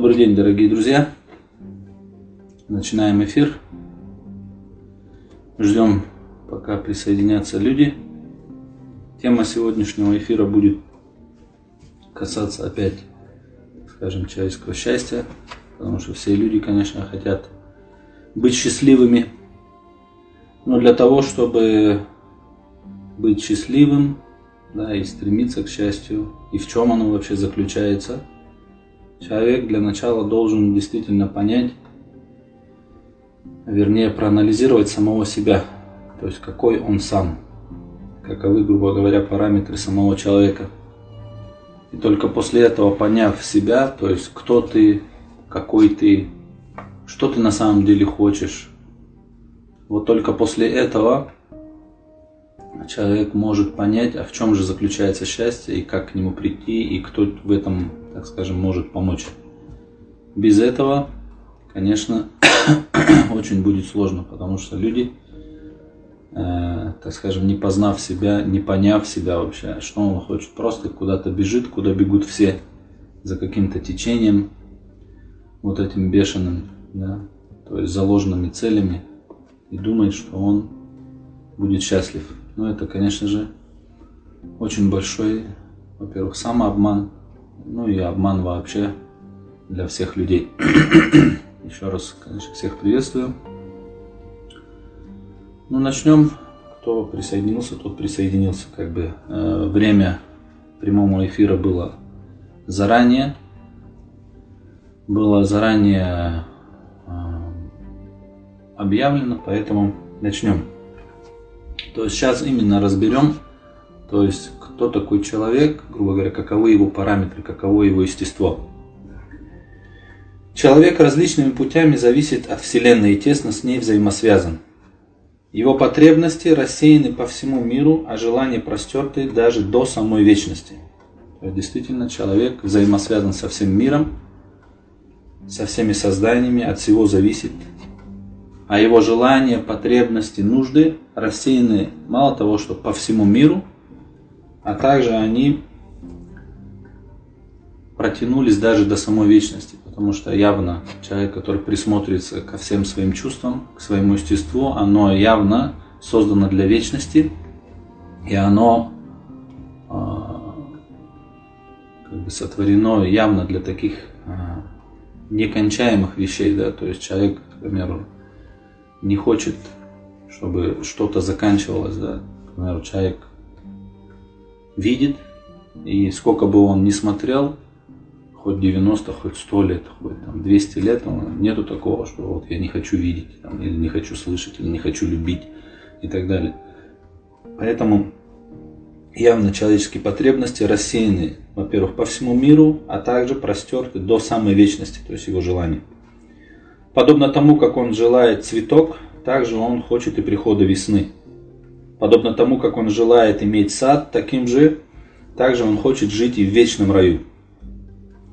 Добрый день, дорогие друзья. Начинаем эфир. Ждем, пока присоединятся люди. Тема сегодняшнего эфира будет касаться опять, скажем, человеческого счастья, потому что все люди, конечно, хотят быть счастливыми. Но для того, чтобы быть счастливым, да, и стремиться к счастью, и в чем оно вообще заключается, человек для начала должен действительно понять, вернее проанализировать самого себя, то есть какой он сам, каковы, грубо говоря, параметры самого человека. И только после этого, поняв себя, то есть кто ты, какой ты, что ты на самом деле хочешь, вот только после этого человек может понять, а в чем же заключается счастье и как к нему прийти, и кто в этом, так скажем, может помочь. Без этого, конечно, очень будет сложно, потому что люди, э, так скажем, не познав себя, не поняв себя вообще, что он хочет, просто куда-то бежит, куда бегут все, за каким-то течением, вот этим бешеным, да, то есть заложенными целями, и думает, что он будет счастлив. Но это, конечно же, очень большой, во-первых, самообман, ну и обман вообще для всех людей. Еще раз, конечно, всех приветствую. Ну, начнем. Кто присоединился, тот присоединился. Как бы э, время прямого эфира было заранее. Было заранее э, объявлено, поэтому начнем. То есть сейчас именно разберем, то есть кто такой человек, грубо говоря, каковы его параметры, каково его естество. Человек различными путями зависит от Вселенной и тесно с ней взаимосвязан. Его потребности рассеяны по всему миру, а желания простерты даже до самой вечности. Действительно человек взаимосвязан со всем миром, со всеми созданиями, от всего зависит а его желания, потребности, нужды рассеяны мало того, что по всему миру, а также они протянулись даже до самой вечности, потому что явно человек, который присмотрится ко всем своим чувствам, к своему естеству, оно явно создано для вечности, и оно э, как бы сотворено явно для таких э, некончаемых вещей, да, то есть человек, к примеру, не хочет, чтобы что-то заканчивалось, да. Например, человек видит, и сколько бы он ни смотрел, хоть 90, хоть 100 лет, хоть там 200 лет, нету такого, что вот я не хочу видеть, там, или не хочу слышать, или не хочу любить и так далее. Поэтому явно человеческие потребности рассеяны, во-первых, по всему миру, а также простерты до самой вечности, то есть его желания. Подобно тому, как он желает цветок, так же он хочет и прихода весны. Подобно тому, как он желает иметь сад, таким же, также он хочет жить и в вечном раю.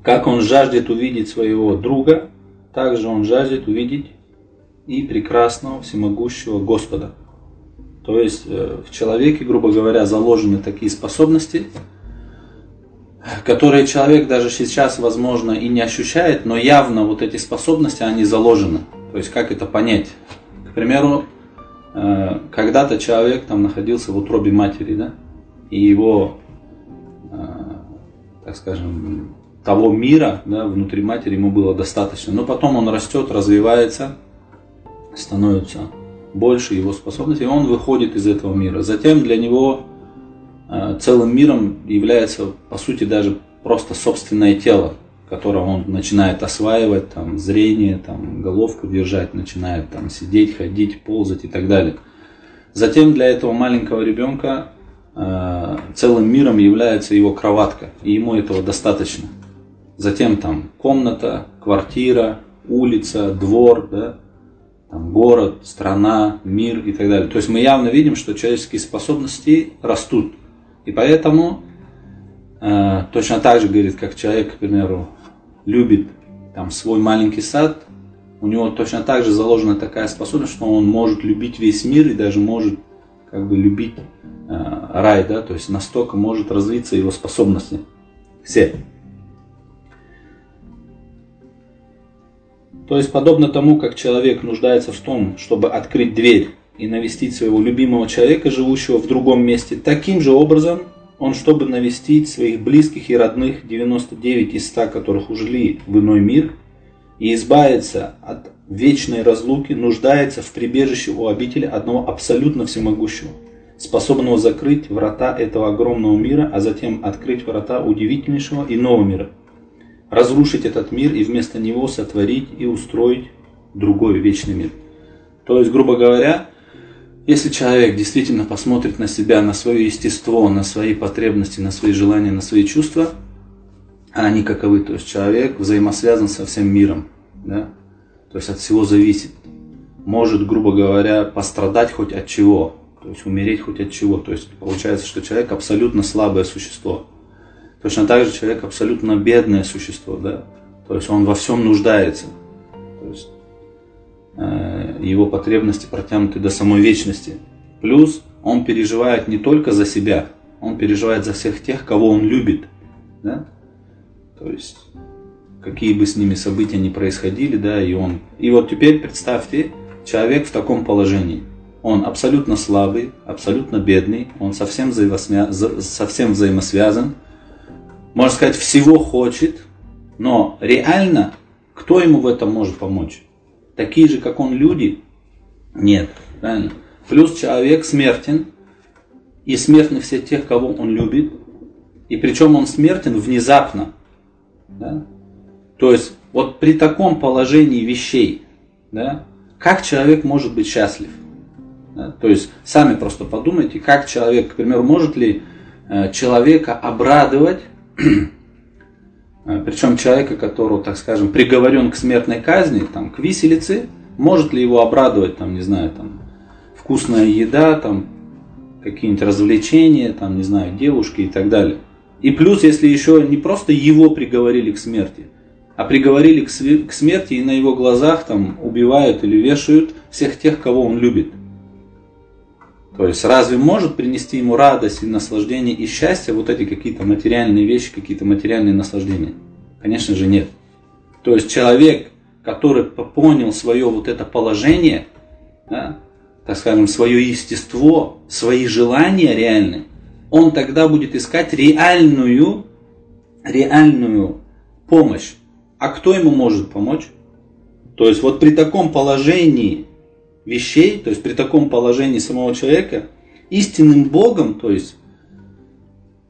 Как он жаждет увидеть своего друга, так же он жаждет увидеть и прекрасного всемогущего Господа. То есть э, в человеке, грубо говоря, заложены такие способности, которые человек даже сейчас, возможно, и не ощущает, но явно вот эти способности, они заложены. То есть как это понять? К примеру, когда-то человек там находился в утробе матери, да, и его, э, так скажем, того мира да, внутри матери ему было достаточно. Но потом он растет, развивается, становится больше его способностей, и он выходит из этого мира. Затем для него Э, целым миром является, по сути, даже просто собственное тело, которое он начинает осваивать, там, зрение, там, головку держать, начинает там, сидеть, ходить, ползать и так далее. Затем для этого маленького ребенка э, целым миром является его кроватка, и ему этого достаточно. Затем там комната, квартира, улица, двор, да, там, город, страна, мир и так далее. То есть мы явно видим, что человеческие способности растут. И поэтому э, точно так же говорит, как человек, к примеру, любит там свой маленький сад, у него точно так же заложена такая способность, что он может любить весь мир и даже может как бы любить э, рай, да, то есть настолько может развиться его способности все. То есть подобно тому, как человек нуждается в том, чтобы открыть дверь и навестить своего любимого человека, живущего в другом месте, таким же образом он, чтобы навестить своих близких и родных, 99 из 100 которых ушли в иной мир, и избавиться от вечной разлуки, нуждается в прибежище у обители одного абсолютно всемогущего, способного закрыть врата этого огромного мира, а затем открыть врата удивительнейшего иного мира, разрушить этот мир и вместо него сотворить и устроить другой вечный мир. То есть, грубо говоря, если человек действительно посмотрит на себя, на свое естество, на свои потребности, на свои желания, на свои чувства, а они каковы, то есть человек взаимосвязан со всем миром, да? то есть от всего зависит. Может, грубо говоря, пострадать хоть от чего, то есть умереть хоть от чего. То есть получается, что человек абсолютно слабое существо. Точно так же человек абсолютно бедное существо, да? То есть он во всем нуждается. То есть Э, его потребности протянуты до самой вечности. Плюс он переживает не только за себя, он переживает за всех тех, кого он любит. Да? То есть, какие бы с ними события ни происходили, да, и он. И вот теперь представьте, человек в таком положении. Он абсолютно слабый, абсолютно бедный, он совсем, взаимосвя... совсем взаимосвязан, можно сказать, всего хочет, но реально кто ему в этом может помочь? Такие же, как он, люди? Нет, правильно. Плюс человек смертен, и смертны все тех, кого он любит, и причем он смертен внезапно. Да? То есть, вот при таком положении вещей, да, как человек может быть счастлив? Да? То есть, сами просто подумайте, как человек, к примеру, может ли э, человека обрадовать Причем человека, которого, так скажем, приговорен к смертной казни, там, к виселице, может ли его обрадовать, там, не знаю, там, вкусная еда, там, какие-нибудь развлечения, там, не знаю, девушки и так далее. И плюс, если еще не просто его приговорили к смерти, а приговорили к смерти и на его глазах там убивают или вешают всех тех, кого он любит. То есть разве может принести ему радость и наслаждение и счастье вот эти какие-то материальные вещи, какие-то материальные наслаждения? Конечно же нет. То есть человек, который понял свое вот это положение, да, так скажем, свое естество, свои желания реальные, он тогда будет искать реальную, реальную помощь. А кто ему может помочь? То есть вот при таком положении вещей, то есть при таком положении самого человека, истинным Богом, то есть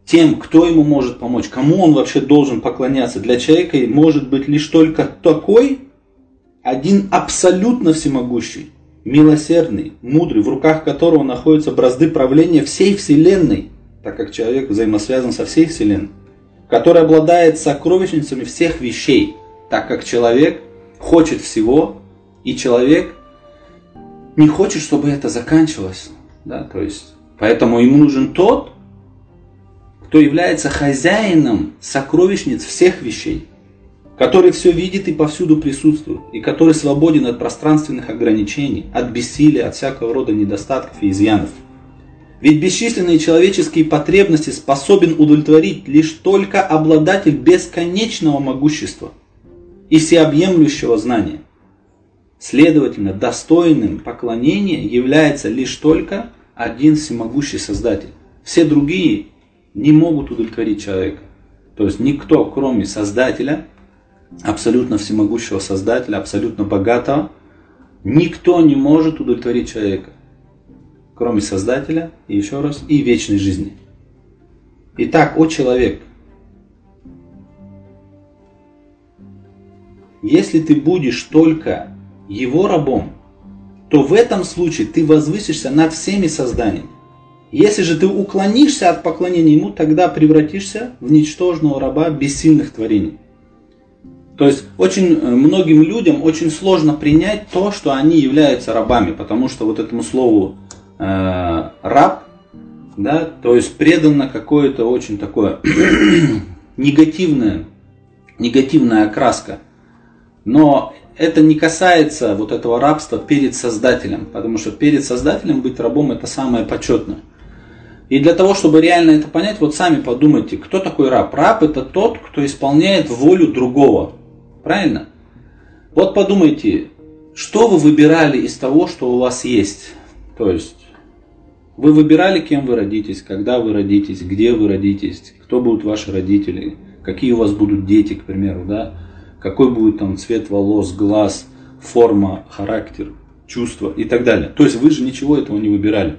тем, кто ему может помочь, кому он вообще должен поклоняться, для человека может быть лишь только такой, один абсолютно всемогущий, милосердный, мудрый, в руках которого находятся бразды правления всей Вселенной, так как человек взаимосвязан со всей Вселенной, который обладает сокровищницами всех вещей, так как человек хочет всего, и человек не хочет, чтобы это заканчивалось. Да, то есть, поэтому ему нужен тот, кто является хозяином сокровищниц всех вещей, который все видит и повсюду присутствует, и который свободен от пространственных ограничений, от бессилия, от всякого рода недостатков и изъянов. Ведь бесчисленные человеческие потребности способен удовлетворить лишь только обладатель бесконечного могущества и всеобъемлющего знания. Следовательно, достойным поклонения является лишь только один всемогущий Создатель. Все другие не могут удовлетворить человека. То есть никто, кроме Создателя, абсолютно всемогущего Создателя, абсолютно богатого, никто не может удовлетворить человека, кроме Создателя, и еще раз, и вечной жизни. Итак, о человек, если ты будешь только его рабом, то в этом случае ты возвысишься над всеми созданиями. Если же ты уклонишься от поклонения ему, тогда превратишься в ничтожного раба бессильных творений. То есть очень э, многим людям очень сложно принять то, что они являются рабами, потому что вот этому слову э, раб, да, то есть предано какое-то очень такое негативное, негативная окраска. Но это не касается вот этого рабства перед Создателем, потому что перед Создателем быть рабом это самое почетное. И для того, чтобы реально это понять, вот сами подумайте, кто такой раб? Раб это тот, кто исполняет волю другого. Правильно? Вот подумайте, что вы выбирали из того, что у вас есть? То есть, вы выбирали, кем вы родитесь, когда вы родитесь, где вы родитесь, кто будут ваши родители, какие у вас будут дети, к примеру, да, какой будет там цвет волос, глаз, форма, характер, чувства и так далее. То есть вы же ничего этого не выбирали.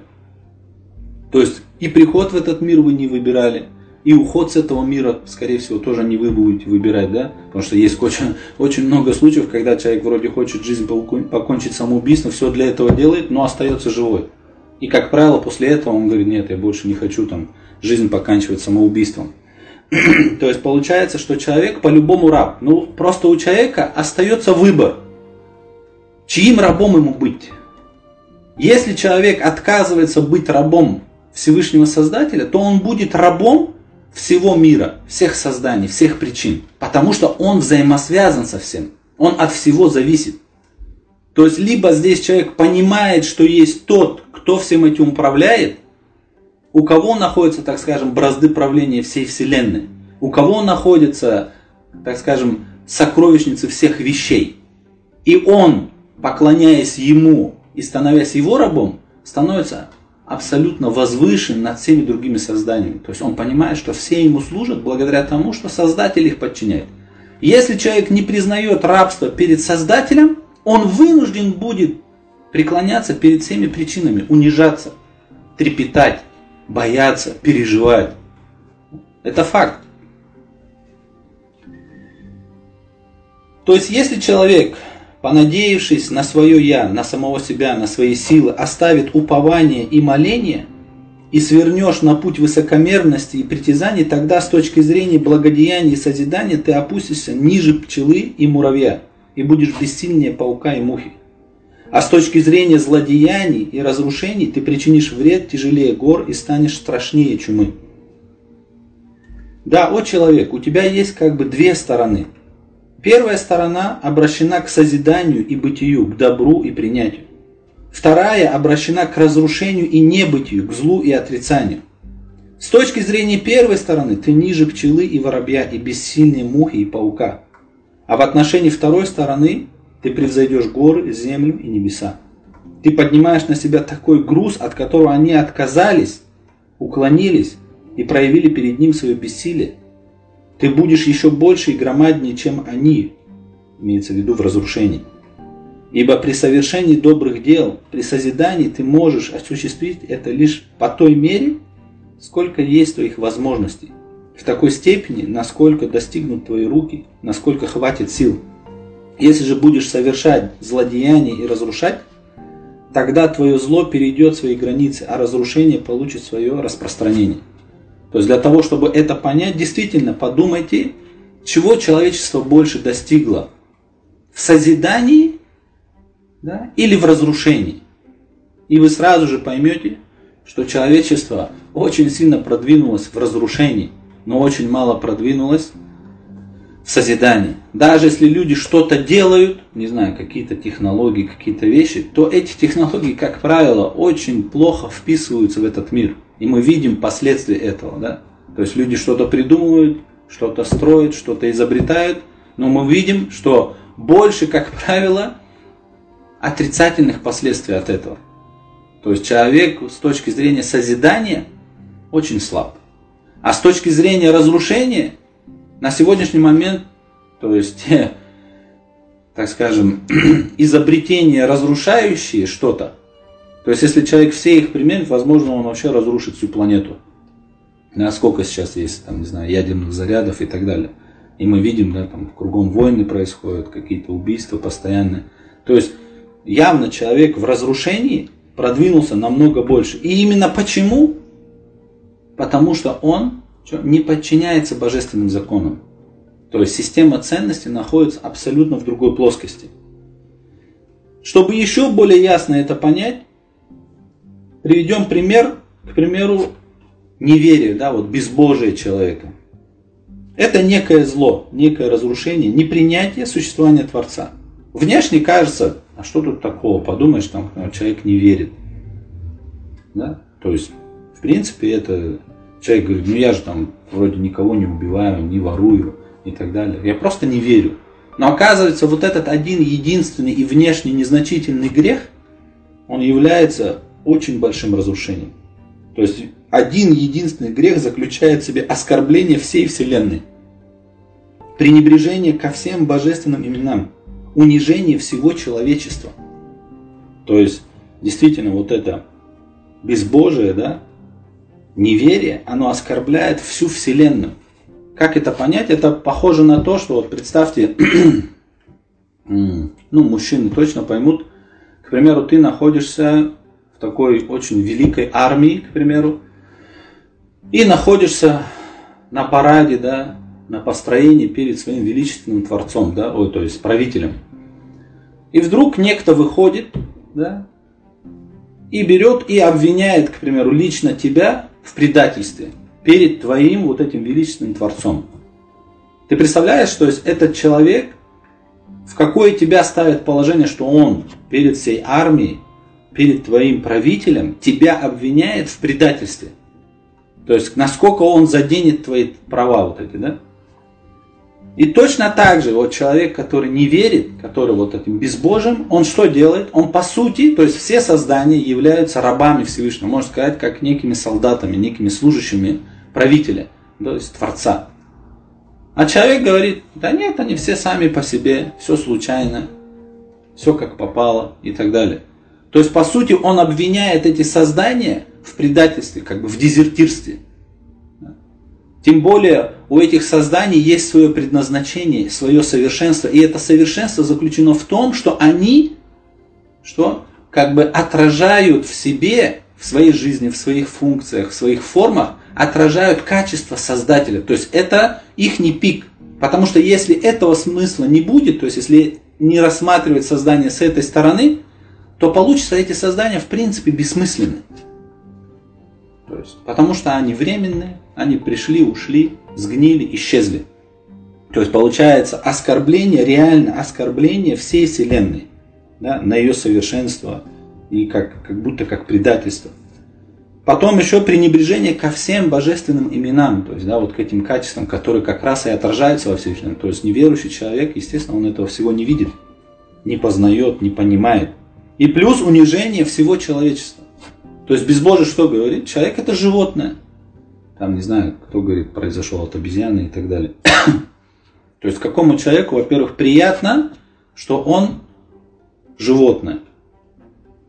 То есть и приход в этот мир вы не выбирали, и уход с этого мира, скорее всего, тоже не вы будете выбирать, да? Потому что есть очень, очень много случаев, когда человек вроде хочет жизнь покончить самоубийством, все для этого делает, но остается живой. И, как правило, после этого он говорит, нет, я больше не хочу там жизнь поканчивать самоубийством. То есть получается, что человек по-любому раб. Ну, просто у человека остается выбор, чьим рабом ему быть. Если человек отказывается быть рабом Всевышнего Создателя, то он будет рабом всего мира, всех созданий, всех причин. Потому что он взаимосвязан со всем. Он от всего зависит. То есть, либо здесь человек понимает, что есть тот, кто всем этим управляет, у кого находятся, так скажем, бразды правления всей Вселенной, у кого находятся, так скажем, сокровищницы всех вещей. И он, поклоняясь ему и становясь его рабом, становится абсолютно возвышен над всеми другими созданиями. То есть он понимает, что все ему служат благодаря тому, что Создатель их подчиняет. Если человек не признает рабство перед Создателем, он вынужден будет преклоняться перед всеми причинами, унижаться, трепетать, бояться, переживать. Это факт. То есть, если человек понадеявшись на свое «я», на самого себя, на свои силы, оставит упование и моление, и свернешь на путь высокомерности и притязаний, тогда с точки зрения благодеяния и созидания ты опустишься ниже пчелы и муравья, и будешь бессильнее паука и мухи. А с точки зрения злодеяний и разрушений ты причинишь вред тяжелее гор и станешь страшнее чумы. Да, о человек, у тебя есть как бы две стороны – Первая сторона обращена к созиданию и бытию, к добру и принятию. Вторая обращена к разрушению и небытию, к злу и отрицанию. С точки зрения первой стороны ты ниже пчелы и воробья и бессильнее мухи и паука. А в отношении второй стороны ты превзойдешь горы, землю и небеса. Ты поднимаешь на себя такой груз, от которого они отказались, уклонились и проявили перед ним свое бессилие. Ты будешь еще больше и громаднее, чем они, имеется в виду в разрушении. Ибо при совершении добрых дел, при созидании ты можешь осуществить это лишь по той мере, сколько есть твоих возможностей. В такой степени, насколько достигнут твои руки, насколько хватит сил. Если же будешь совершать злодеяние и разрушать, тогда твое зло перейдет свои границы, а разрушение получит свое распространение. То есть для того, чтобы это понять, действительно подумайте, чего человечество больше достигло. В созидании да, или в разрушении. И вы сразу же поймете, что человечество очень сильно продвинулось в разрушении, но очень мало продвинулось в созидании. Даже если люди что-то делают, не знаю, какие-то технологии, какие-то вещи, то эти технологии, как правило, очень плохо вписываются в этот мир. И мы видим последствия этого. Да? То есть люди что-то придумывают, что-то строят, что-то изобретают, но мы видим, что больше, как правило, отрицательных последствий от этого. То есть человек с точки зрения созидания очень слаб. А с точки зрения разрушения, на сегодняшний момент, то есть, так скажем, изобретения, разрушающие что-то, то есть, если человек все их применит, возможно, он вообще разрушит всю планету. Насколько сейчас есть, там, не знаю, ядерных зарядов и так далее. И мы видим, да, там кругом войны происходят, какие-то убийства постоянные. То есть, явно человек в разрушении продвинулся намного больше. И именно почему? Потому что он не подчиняется божественным законам. То есть система ценностей находится абсолютно в другой плоскости. Чтобы еще более ясно это понять, Приведем пример, к примеру, неверие, да, вот безбожие человека. Это некое зло, некое разрушение, непринятие существования Творца. Внешне кажется, а что тут такого, подумаешь, там человек не верит. Да? То есть, в принципе, это человек говорит, ну я же там вроде никого не убиваю, не ворую и так далее. Я просто не верю. Но оказывается, вот этот один единственный и внешне незначительный грех, он является очень большим разрушением. То есть один единственный грех заключает в себе оскорбление всей Вселенной. Пренебрежение ко всем божественным именам. Унижение всего человечества. То есть, действительно, вот это безбожие, да, неверие, оно оскорбляет всю Вселенную. Как это понять? Это похоже на то, что вот представьте, ну, мужчины точно поймут, к примеру, ты находишься в такой очень великой армии, к примеру, и находишься на параде, да, на построении перед своим величественным Творцом, да, ой, то есть правителем. И вдруг некто выходит, да, и берет и обвиняет, к примеру, лично тебя в предательстве перед твоим вот этим величественным Творцом. Ты представляешь, что есть этот человек, в какое тебя ставит положение, что он перед всей армией, перед твоим правителем тебя обвиняет в предательстве. То есть, насколько он заденет твои права вот эти, да? И точно так же вот человек, который не верит, который вот этим безбожием, он что делает? Он по сути, то есть все создания являются рабами Всевышнего, можно сказать, как некими солдатами, некими служащими правителя, то есть Творца. А человек говорит, да нет, они все сами по себе, все случайно, все как попало и так далее. То есть, по сути, он обвиняет эти создания в предательстве, как бы в дезертирстве. Тем более у этих созданий есть свое предназначение, свое совершенство. И это совершенство заключено в том, что они что, как бы отражают в себе, в своей жизни, в своих функциях, в своих формах, отражают качество Создателя. То есть это их не пик. Потому что если этого смысла не будет, то есть если не рассматривать создание с этой стороны, то получится эти создания в принципе бессмысленны. То есть, потому что они временные, они пришли, ушли, сгнили, исчезли. То есть получается оскорбление, реально оскорбление всей Вселенной да, на ее совершенство и как, как будто как предательство. Потом еще пренебрежение ко всем божественным именам, то есть да, вот к этим качествам, которые как раз и отражаются во Вселенной. То есть неверующий человек, естественно, он этого всего не видит, не познает, не понимает. И плюс унижение всего человечества. То есть безбожие что говорит? Человек это животное. Там, не знаю, кто говорит, произошел от обезьяны и так далее. То есть какому человеку, во-первых, приятно, что он животное.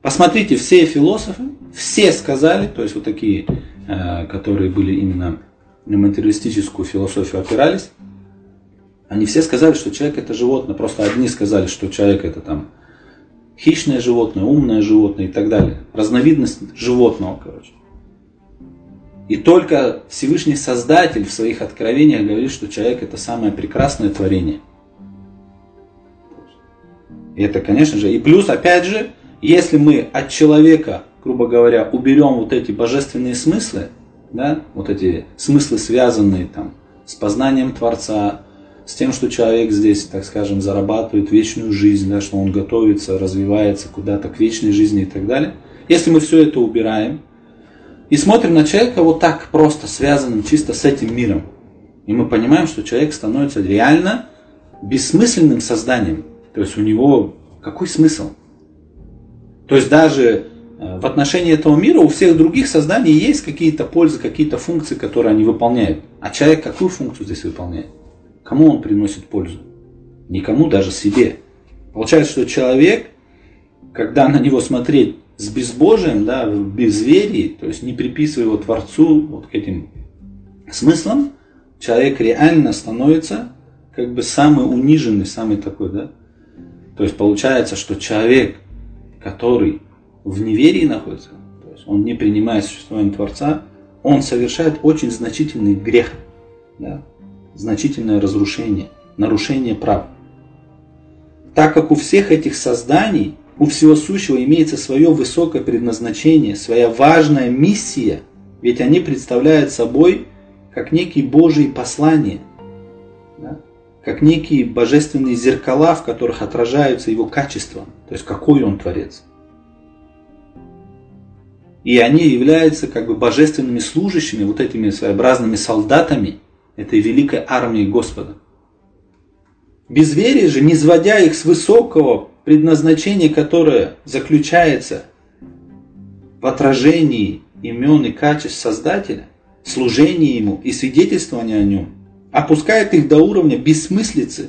Посмотрите, все философы, все сказали, то есть вот такие, э, которые были именно на материалистическую философию опирались, они все сказали, что человек это животное. Просто одни сказали, что человек это там хищное животное, умное животное и так далее. Разновидность животного, короче. И только Всевышний Создатель в своих откровениях говорит, что человек это самое прекрасное творение. И это, конечно же, и плюс, опять же, если мы от человека, грубо говоря, уберем вот эти божественные смыслы, да, вот эти смыслы, связанные там с познанием Творца, с тем, что человек здесь, так скажем, зарабатывает вечную жизнь, да, что он готовится, развивается куда-то к вечной жизни и так далее. Если мы все это убираем и смотрим на человека вот так просто связанным чисто с этим миром, и мы понимаем, что человек становится реально бессмысленным созданием. То есть у него какой смысл? То есть даже э, в отношении этого мира у всех других созданий есть какие-то пользы, какие-то функции, которые они выполняют. А человек какую функцию здесь выполняет? Кому он приносит пользу? Никому, даже себе. Получается, что человек, когда на него смотреть с безбожием, да, в безверии, то есть не приписывая его Творцу вот к этим смыслам, человек реально становится как бы самый униженный, самый такой, да. То есть получается, что человек, который в неверии находится, то есть он не принимает существование Творца, он совершает очень значительный грех. Да? значительное разрушение, нарушение прав. Так как у всех этих созданий, у всего сущего имеется свое высокое предназначение, своя важная миссия, ведь они представляют собой как некие Божьи послания, да? как некие божественные зеркала, в которых отражаются его качества, то есть какой он творец. И они являются как бы божественными служащими, вот этими своеобразными солдатами – этой великой армии Господа. Безверие же, не сводя их с высокого предназначения, которое заключается в отражении имен и качеств Создателя, служении Ему и свидетельствовании о Нем, опускает их до уровня бессмыслицы,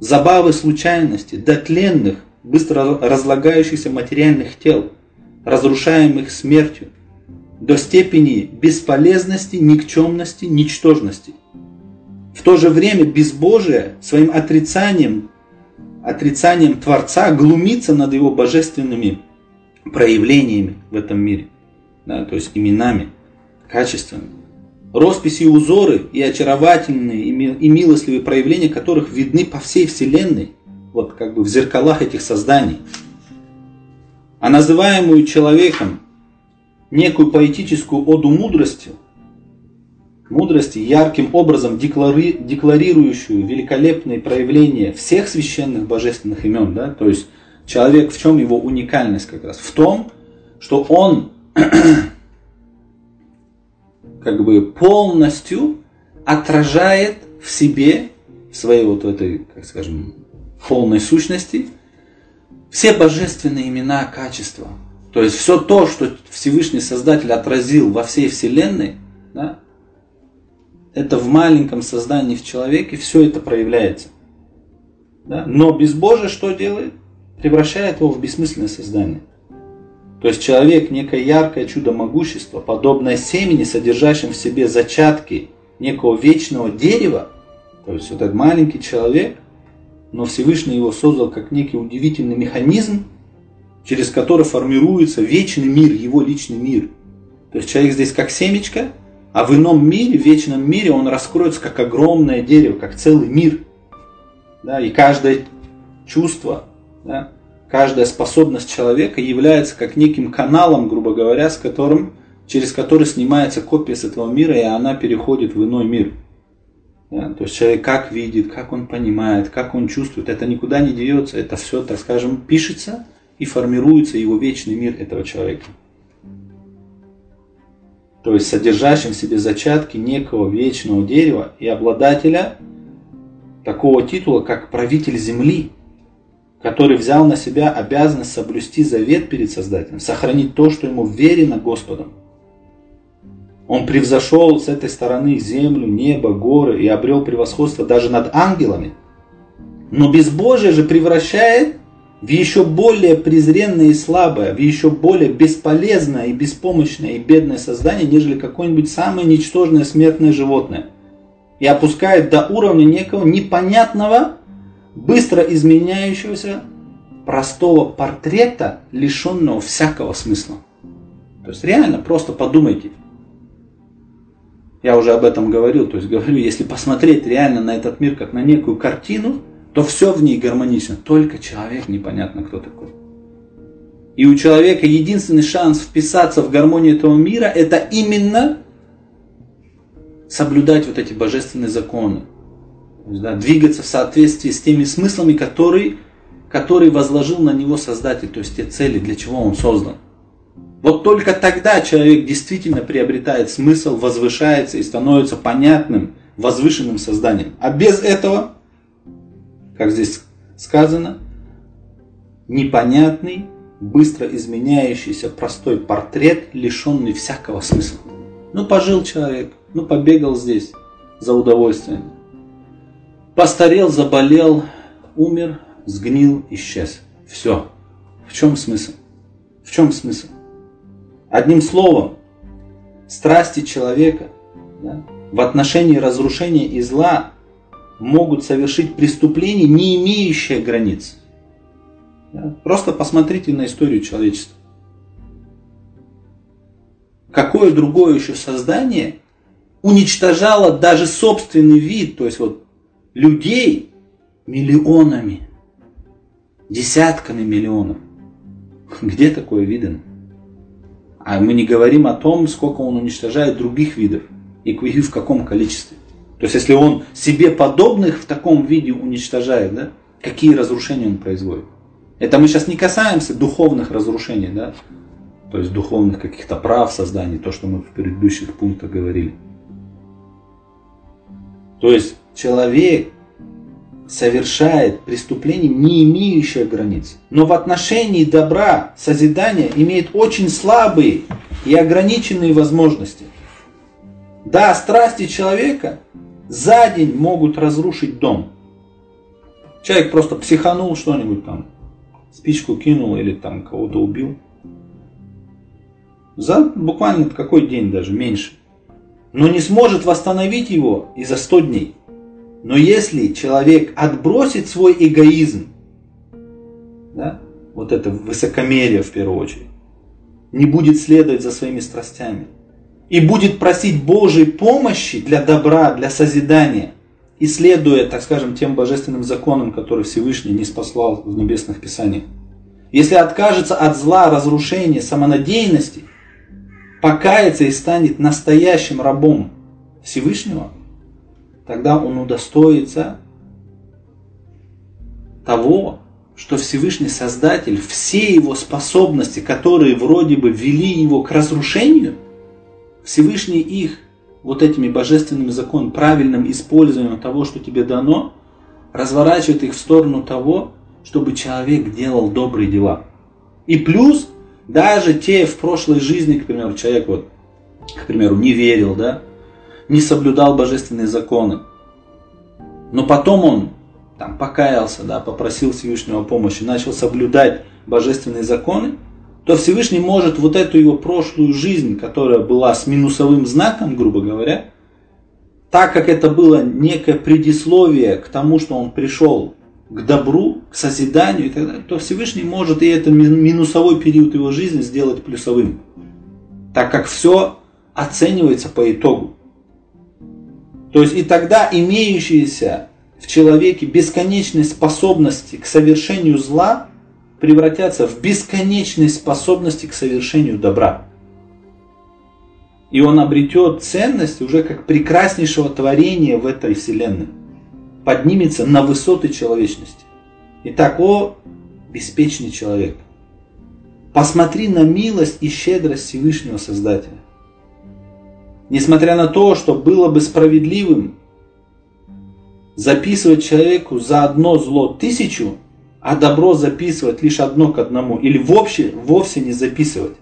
забавы случайности, до тленных, быстро разлагающихся материальных тел, разрушаемых смертью, до степени бесполезности, никчемности, ничтожности. В то же время безбожие своим отрицанием, отрицанием Творца глумится над его божественными проявлениями в этом мире, да, то есть именами, качествами. Росписи и узоры и очаровательные и милостливые проявления которых видны по всей Вселенной, вот как бы в зеркалах этих созданий. А называемую человеком некую поэтическую оду мудрости, мудрости, ярким образом деклари, декларирующую великолепные проявления всех священных божественных имен, да, то есть человек в чем его уникальность как раз? В том, что он как бы полностью отражает в себе, в своей вот этой, как скажем, полной сущности, все божественные имена, качества. То есть все то, что Всевышний Создатель отразил во всей Вселенной, да, это в маленьком создании в человеке все это проявляется. Да? Но безбожие что делает? Превращает его в бессмысленное создание. То есть человек некое яркое чудо могущества, подобное семени, содержащим в себе зачатки некого вечного дерева, то есть вот этот маленький человек, но Всевышний его создал как некий удивительный механизм, через который формируется вечный мир, его личный мир. То есть человек здесь как семечко, а в ином мире, в вечном мире он раскроется как огромное дерево, как целый мир. Да, и каждое чувство, да, каждая способность человека является как неким каналом, грубо говоря, с которым, через который снимается копия с этого мира, и она переходит в иной мир. Да? То есть человек как видит, как он понимает, как он чувствует, это никуда не деется, это все, так скажем, пишется и формируется его вечный мир этого человека. То есть содержащим в себе зачатки некого вечного дерева и обладателя такого титула, как правитель земли, который взял на себя обязанность соблюсти завет перед Создателем, сохранить то, что ему верено Господом. Он превзошел с этой стороны землю, небо, горы и обрел превосходство даже над ангелами. Но безбожие же превращает в еще более презренное и слабое, в еще более бесполезное и беспомощное и бедное создание, нежели какое-нибудь самое ничтожное смертное животное. И опускает до уровня некого непонятного быстро изменяющегося простого портрета, лишенного всякого смысла. То есть реально просто подумайте. Я уже об этом говорил, то есть говорю, если посмотреть реально на этот мир как на некую картину, то все в ней гармонично, только человек непонятно кто такой. И у человека единственный шанс вписаться в гармонию этого мира, это именно соблюдать вот эти божественные законы да, двигаться в соответствии с теми смыслами, которые, которые возложил на него Создатель, то есть те цели, для чего он создан. Вот только тогда человек действительно приобретает смысл, возвышается и становится понятным, возвышенным созданием. А без этого, как здесь сказано, непонятный, быстро изменяющийся простой портрет, лишенный всякого смысла. Ну, пожил человек, ну, побегал здесь за удовольствием. Постарел, заболел, умер, сгнил, исчез. Все. В чем смысл? В чем смысл? Одним словом, страсти человека да, в отношении разрушения и зла могут совершить преступление, не имеющее границ. Просто посмотрите на историю человечества. Какое другое еще создание уничтожало даже собственный вид, то есть вот людей миллионами, десятками миллионов. Где такое видно? А мы не говорим о том, сколько он уничтожает других видов и в каком количестве. То есть, если он себе подобных в таком виде уничтожает, да, какие разрушения он производит? Это мы сейчас не касаемся духовных разрушений, да, то есть духовных каких-то прав создания, то, что мы в предыдущих пунктах говорили. То есть человек совершает преступление, не имеющее границ. Но в отношении добра, созидания имеет очень слабые и ограниченные возможности. Да, страсти человека за день могут разрушить дом. Человек просто психанул что-нибудь там, спичку кинул или там кого-то убил. За буквально какой день даже, меньше. Но не сможет восстановить его и за 100 дней. Но если человек отбросит свой эгоизм, да, вот это высокомерие в первую очередь, не будет следовать за своими страстями и будет просить Божьей помощи для добра, для созидания, исследуя, так скажем, тем божественным законам, которые Всевышний не спаслал в небесных писаниях. Если откажется от зла, разрушения, самонадеянности, покается и станет настоящим рабом Всевышнего, тогда он удостоится того, что Всевышний Создатель, все его способности, которые вроде бы вели его к разрушению, Всевышний их вот этими божественными законами, правильным использованием того, что тебе дано, разворачивает их в сторону того, чтобы человек делал добрые дела. И плюс, даже те в прошлой жизни, к примеру, человек вот, к примеру, не верил, да, не соблюдал божественные законы. Но потом он там покаялся, да, попросил Всевышнего помощи, начал соблюдать божественные законы, то Всевышний может вот эту его прошлую жизнь, которая была с минусовым знаком, грубо говоря, так как это было некое предисловие к тому, что он пришел к добру, к созиданию и так далее, то Всевышний может и этот минусовой период его жизни сделать плюсовым. Так как все оценивается по итогу. То есть и тогда имеющиеся в человеке бесконечные способности к совершению зла превратятся в бесконечные способности к совершению добра. И он обретет ценность уже как прекраснейшего творения в этой вселенной. Поднимется на высоты человечности. Итак, о беспечный человек. Посмотри на милость и щедрость Всевышнего Создателя. Несмотря на то, что было бы справедливым записывать человеку за одно зло тысячу, а добро записывать лишь одно к одному, или вовсе, вовсе не записывать.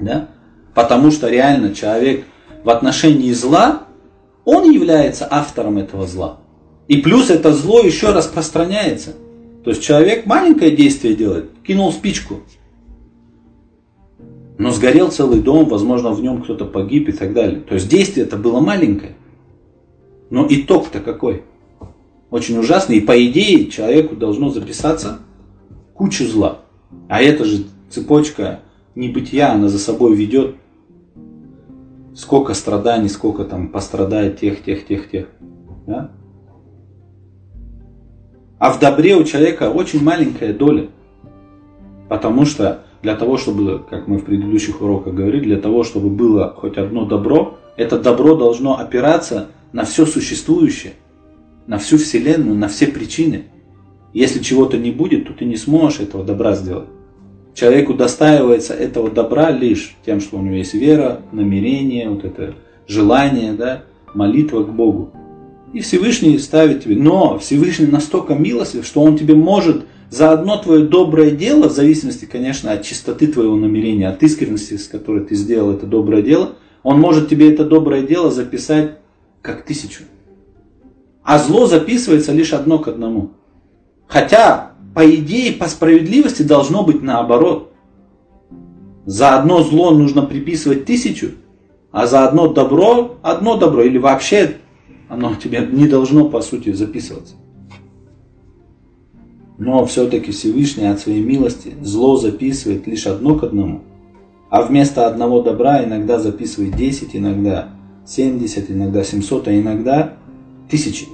Да? Потому что реально человек в отношении зла, он является автором этого зла. И плюс это зло еще распространяется. То есть человек маленькое действие делает, кинул спичку, но сгорел целый дом, возможно, в нем кто-то погиб и так далее. То есть действие это было маленькое. Но итог-то какой? Очень ужасный. И по идее человеку должно записаться кучу зла. А это же цепочка небытия, она за собой ведет сколько страданий, сколько там пострадает тех, тех, тех, тех. Да? А в добре у человека очень маленькая доля. Потому что для того, чтобы, как мы в предыдущих уроках говорили, для того, чтобы было хоть одно добро, это добро должно опираться на все существующее, на всю Вселенную, на все причины. Если чего-то не будет, то ты не сможешь этого добра сделать. Человеку достаивается этого добра лишь тем, что у него есть вера, намерение, вот это желание, да, молитва к Богу. И Всевышний ставит тебе. Но Всевышний настолько милостлив, что Он тебе может за одно твое доброе дело, в зависимости, конечно, от чистоты твоего намерения, от искренности, с которой ты сделал это доброе дело, он может тебе это доброе дело записать как тысячу. А зло записывается лишь одно к одному. Хотя, по идее, по справедливости должно быть наоборот. За одно зло нужно приписывать тысячу, а за одно добро одно добро. Или вообще оно тебе не должно, по сути, записываться. Но все-таки Всевышний от своей милости зло записывает лишь одно к одному. А вместо одного добра иногда записывает 10, иногда 70, иногда 700, а иногда тысячи.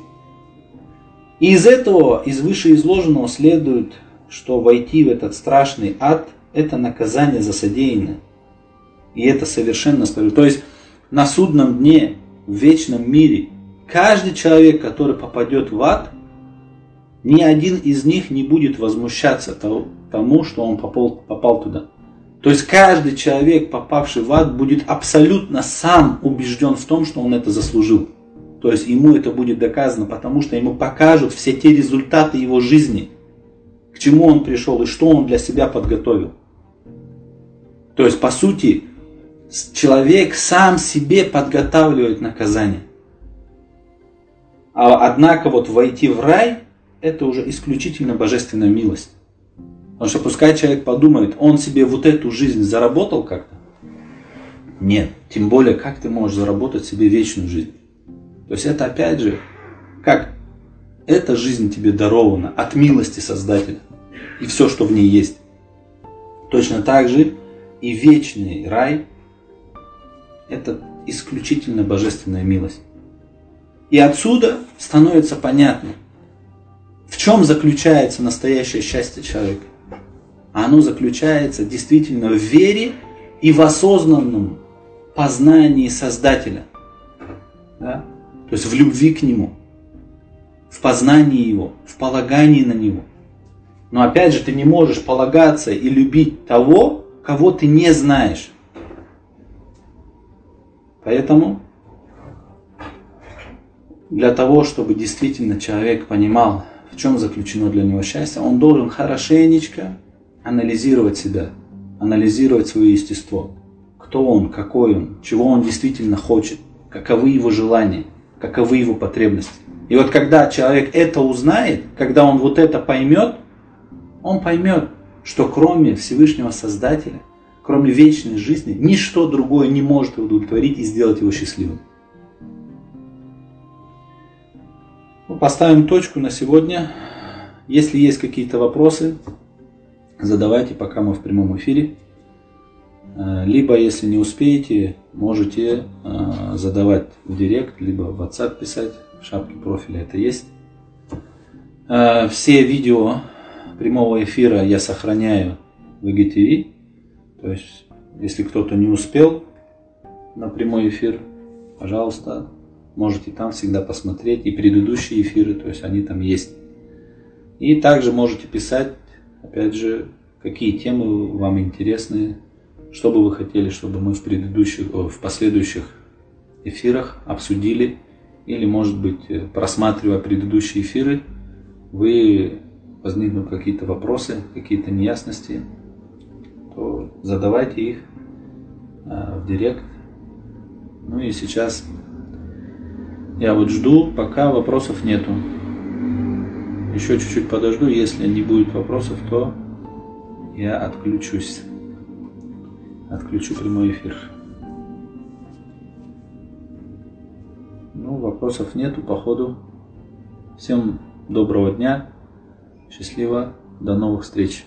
И из этого, из вышеизложенного следует, что войти в этот страшный ад – это наказание за содеянное. И это совершенно справедливо. То есть на судном дне, в вечном мире, каждый человек, который попадет в ад – ни один из них не будет возмущаться тому, что он попал, попал туда. То есть каждый человек, попавший в ад, будет абсолютно сам убежден в том, что он это заслужил. То есть ему это будет доказано, потому что ему покажут все те результаты его жизни, к чему он пришел и что он для себя подготовил. То есть, по сути, человек сам себе подготавливает наказание. А однако вот войти в рай – это уже исключительно божественная милость. Потому что пускай человек подумает, он себе вот эту жизнь заработал как-то. Нет, тем более, как ты можешь заработать себе вечную жизнь. То есть это опять же, как эта жизнь тебе дарована от милости Создателя. И все, что в ней есть. Точно так же и вечный рай – это исключительно божественная милость. И отсюда становится понятно, в чем заключается настоящее счастье человека. Оно заключается действительно в вере и в осознанном познании Создателя. Да? То есть в любви к Нему, в познании Его, в полагании на Него. Но опять же, ты не можешь полагаться и любить того, кого ты не знаешь. Поэтому для того, чтобы действительно человек понимал, в чем заключено для него счастье, он должен хорошенечко анализировать себя, анализировать свое естество. Кто он, какой он, чего он действительно хочет, каковы его желания, каковы его потребности. И вот когда человек это узнает, когда он вот это поймет, он поймет, что кроме Всевышнего Создателя, кроме вечной жизни, ничто другое не может его удовлетворить и сделать его счастливым. Ну, поставим точку на сегодня. Если есть какие-то вопросы, задавайте, пока мы в прямом эфире. Э, либо, если не успеете, можете э, задавать в директ, либо в WhatsApp писать, в шапке профиля это есть. Э, все видео прямого эфира я сохраняю в IGTV. То есть, если кто-то не успел на прямой эфир, пожалуйста, можете там всегда посмотреть и предыдущие эфиры, то есть они там есть. И также можете писать, опять же, какие темы вам интересны, что бы вы хотели, чтобы мы в предыдущих, в последующих эфирах обсудили, или, может быть, э, просматривая предыдущие эфиры, вы возникнут какие-то вопросы, какие-то неясности, то задавайте их а, в директ. Ну и сейчас я вот жду, пока вопросов нету. Еще чуть-чуть подожду, если не будет вопросов, то я отключусь. Отключу прямой эфир. Ну, вопросов нету, походу. Всем доброго дня, счастливо, до новых встреч.